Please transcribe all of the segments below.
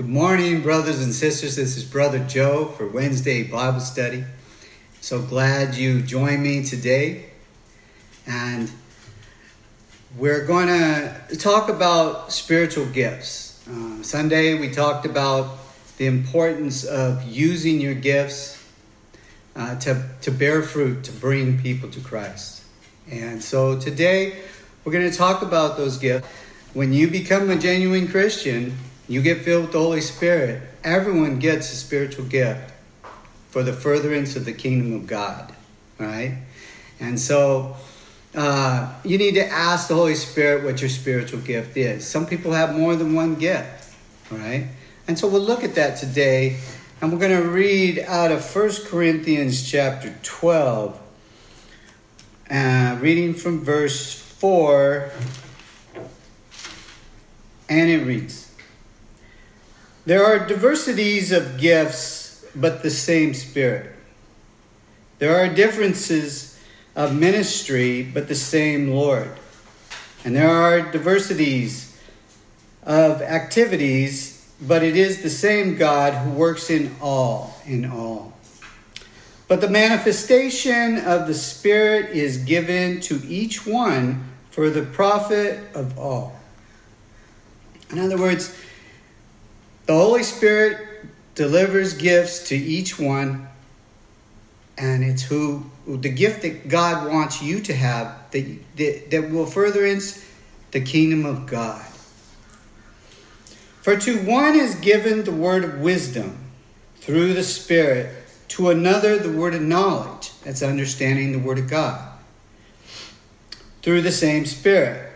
Good morning, brothers and sisters. This is Brother Joe for Wednesday Bible study. So glad you joined me today. And we're going to talk about spiritual gifts. Uh, Sunday, we talked about the importance of using your gifts uh, to, to bear fruit, to bring people to Christ. And so today, we're going to talk about those gifts. When you become a genuine Christian, you get filled with the Holy Spirit. Everyone gets a spiritual gift for the furtherance of the kingdom of God, right? And so uh, you need to ask the Holy Spirit what your spiritual gift is. Some people have more than one gift, right? And so we'll look at that today, and we're going to read out of 1 Corinthians chapter 12, uh, reading from verse 4, and it reads. There are diversities of gifts, but the same Spirit. There are differences of ministry, but the same Lord. And there are diversities of activities, but it is the same God who works in all, in all. But the manifestation of the Spirit is given to each one for the profit of all. In other words, the Holy Spirit delivers gifts to each one, and it's who the gift that God wants you to have that, that, that will furtherance the kingdom of God. For to one is given the word of wisdom through the Spirit, to another the word of knowledge, that's understanding the word of God, through the same Spirit,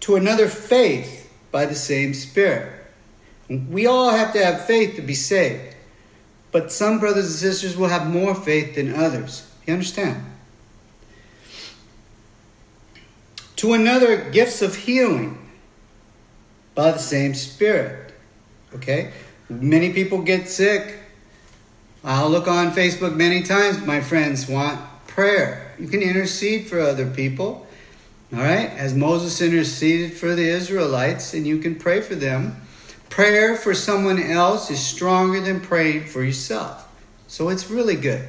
to another faith by the same Spirit we all have to have faith to be saved. But some brothers and sisters will have more faith than others. You understand? To another, gifts of healing by the same Spirit. Okay? Many people get sick. I'll look on Facebook many times. My friends want prayer. You can intercede for other people. All right? As Moses interceded for the Israelites, and you can pray for them. Prayer for someone else is stronger than praying for yourself. So it's really good.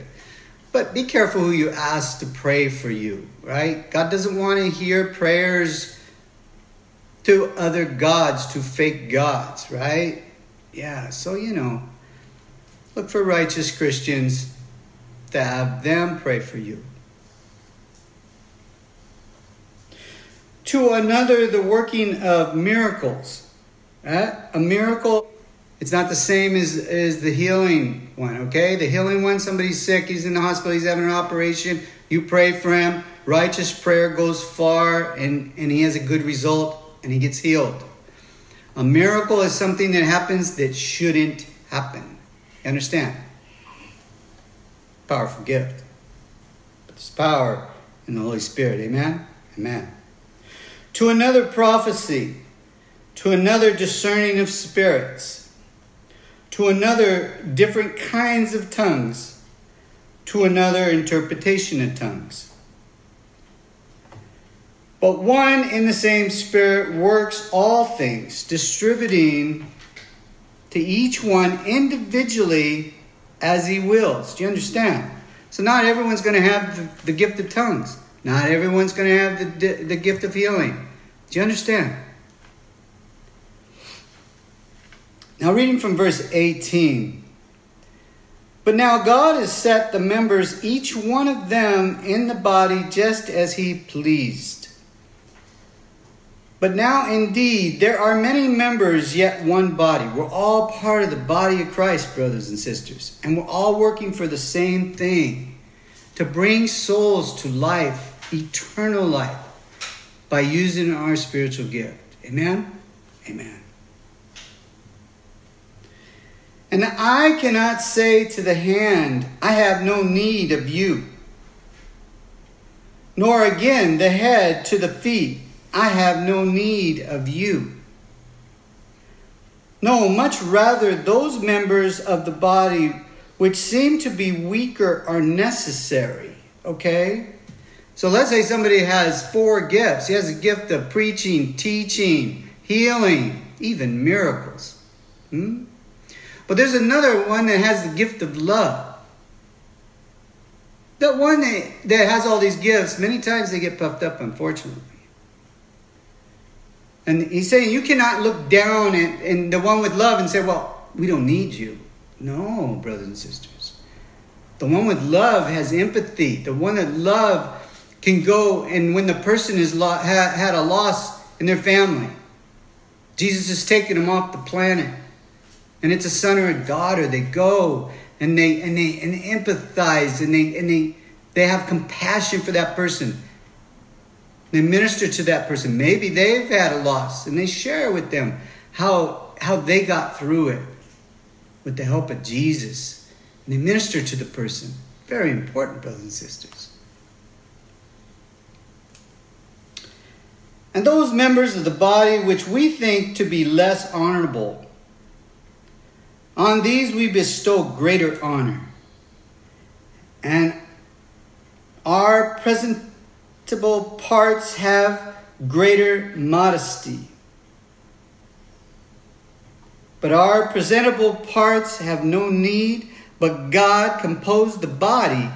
But be careful who you ask to pray for you, right? God doesn't want to hear prayers to other gods, to fake gods, right? Yeah, so you know, look for righteous Christians to have them pray for you. To another, the working of miracles a miracle, it's not the same as, as the healing one, okay? The healing one, somebody's sick, he's in the hospital, he's having an operation, you pray for him, righteous prayer goes far, and, and he has a good result, and he gets healed. A miracle is something that happens that shouldn't happen. You understand? Powerful gift. But there's power in the Holy Spirit. Amen? Amen. To another prophecy to another discerning of spirits, to another different kinds of tongues, to another interpretation of tongues. But one in the same Spirit works all things, distributing to each one individually as He wills. Do you understand? So, not everyone's going to have the, the gift of tongues, not everyone's going to have the, the gift of healing. Do you understand? Now, reading from verse 18. But now God has set the members, each one of them, in the body just as he pleased. But now, indeed, there are many members, yet one body. We're all part of the body of Christ, brothers and sisters. And we're all working for the same thing to bring souls to life, eternal life, by using our spiritual gift. Amen? Amen. And I cannot say to the hand, I have no need of you. Nor again the head to the feet, I have no need of you. No, much rather those members of the body which seem to be weaker are necessary. Okay? So let's say somebody has four gifts. He has a gift of preaching, teaching, healing, even miracles. Hmm? But there's another one that has the gift of love. The one that, that has all these gifts, many times they get puffed up, unfortunately. And he's saying you cannot look down at and the one with love and say, well, we don't need you. No, brothers and sisters. The one with love has empathy. The one that love can go and when the person lo- had a loss in their family, Jesus has taken them off the planet, and it's a son or a daughter. They go and they and they and empathize and they and they they have compassion for that person. They minister to that person. Maybe they've had a loss and they share with them how how they got through it with the help of Jesus. And they minister to the person. Very important, brothers and sisters. And those members of the body which we think to be less honorable on these we bestow greater honor. And our presentable parts have greater modesty. But our presentable parts have no need, but God composed the body,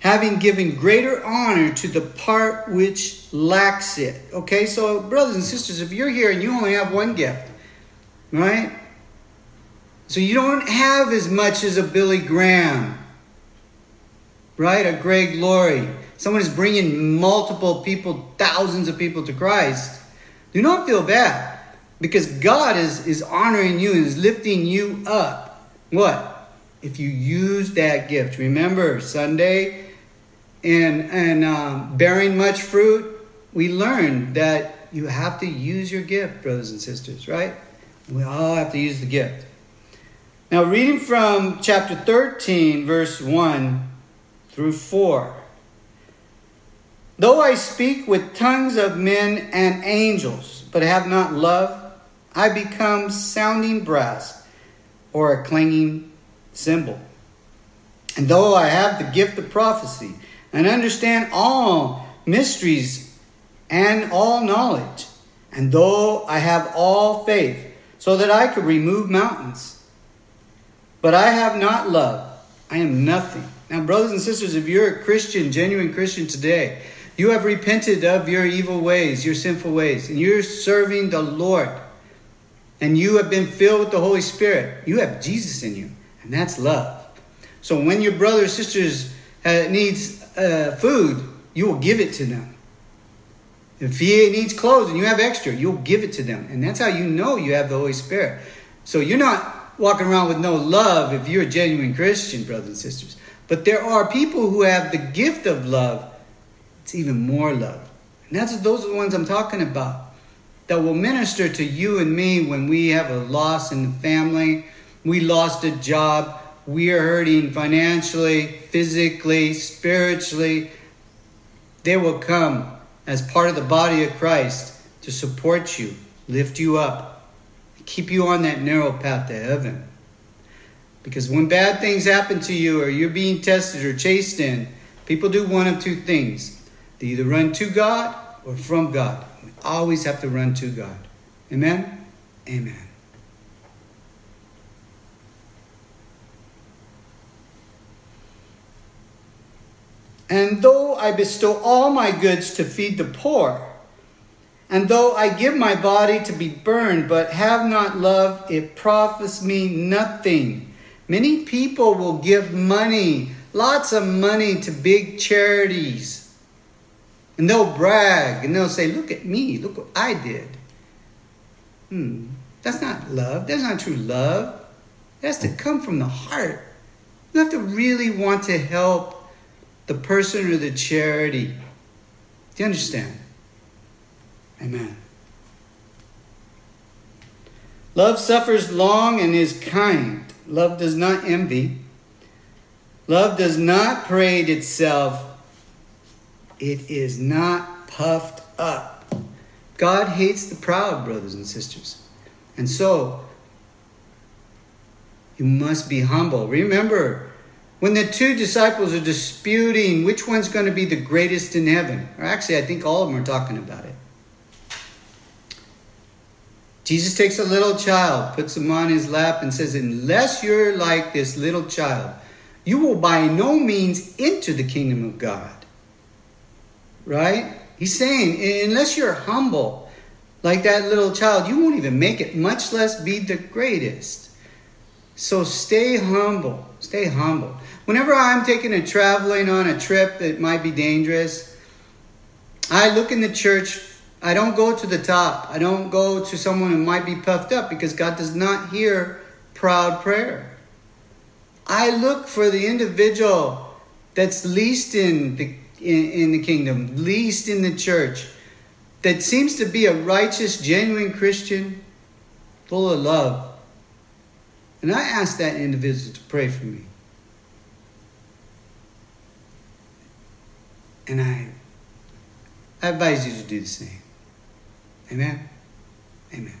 having given greater honor to the part which lacks it. Okay, so brothers and sisters, if you're here and you only have one gift, right? So you don't have as much as a Billy Graham, right? A Greg Laurie. Someone is bringing multiple people, thousands of people to Christ. Do not feel bad because God is, is honoring you and is lifting you up. What? If you use that gift. Remember, Sunday and, and um, bearing much fruit, we learned that you have to use your gift, brothers and sisters, right? We all have to use the gift. Now, reading from chapter 13, verse 1 through 4. Though I speak with tongues of men and angels, but have not love, I become sounding brass or a clanging cymbal. And though I have the gift of prophecy and understand all mysteries and all knowledge, and though I have all faith so that I could remove mountains, but I have not love, I am nothing. Now, brothers and sisters, if you're a Christian, genuine Christian today, you have repented of your evil ways, your sinful ways, and you're serving the Lord, and you have been filled with the Holy Spirit, you have Jesus in you, and that's love. So when your brother or sisters uh, needs uh, food, you will give it to them. If he needs clothes and you have extra, you'll give it to them. And that's how you know you have the Holy Spirit. So you're not walking around with no love if you're a genuine Christian, brothers and sisters. But there are people who have the gift of love. It's even more love. And that's those are the ones I'm talking about. That will minister to you and me when we have a loss in the family, we lost a job, we are hurting financially, physically, spiritually. They will come as part of the body of Christ to support you, lift you up, keep you on that narrow path to heaven. Because when bad things happen to you or you're being tested or chased in, people do one of two things. They either run to God or from God. We always have to run to God. Amen? Amen. And though I bestow all my goods to feed the poor, and though I give my body to be burned, but have not love, it profits me nothing. Many people will give money, lots of money, to big charities. And they'll brag and they'll say, Look at me, look what I did. Hmm, that's not love. That's not true love. It has to come from the heart. You have to really want to help the person or the charity. Do you understand? Amen. Love suffers long and is kind. Love does not envy. Love does not parade itself. It is not puffed up. God hates the proud, brothers and sisters. And so, you must be humble. Remember, when the two disciples are disputing which one's going to be the greatest in heaven, or actually, I think all of them are talking about it. Jesus takes a little child, puts him on his lap, and says, Unless you're like this little child, you will by no means enter the kingdom of God. Right? He's saying, unless you're humble like that little child, you won't even make it, much less be the greatest. So stay humble. Stay humble. Whenever I'm taking a traveling on a trip that might be dangerous, I look in the church I don't go to the top. I don't go to someone who might be puffed up because God does not hear proud prayer. I look for the individual that's least in the in, in the kingdom, least in the church, that seems to be a righteous, genuine Christian, full of love. And I ask that individual to pray for me. And I, I advise you to do the same. Amen? Amen.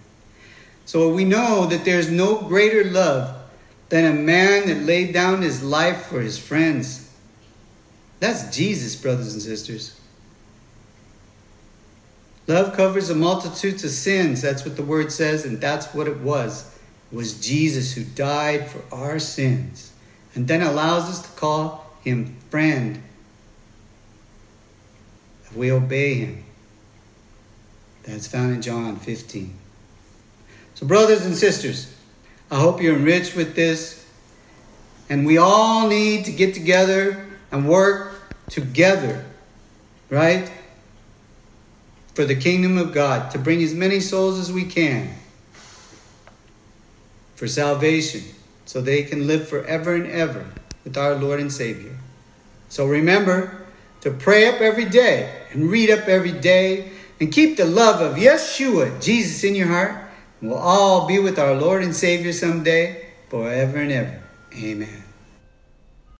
So we know that there's no greater love than a man that laid down his life for his friends. That's Jesus, brothers and sisters. Love covers a multitude of sins. That's what the word says, and that's what it was. It was Jesus who died for our sins and then allows us to call him friend if we obey him. That's found in John 15. So, brothers and sisters, I hope you're enriched with this. And we all need to get together and work together, right? For the kingdom of God, to bring as many souls as we can for salvation, so they can live forever and ever with our Lord and Savior. So remember to pray up every day and read up every day and keep the love of Yeshua, Jesus, in your heart. We'll all be with our Lord and Savior someday, forever and ever. Amen.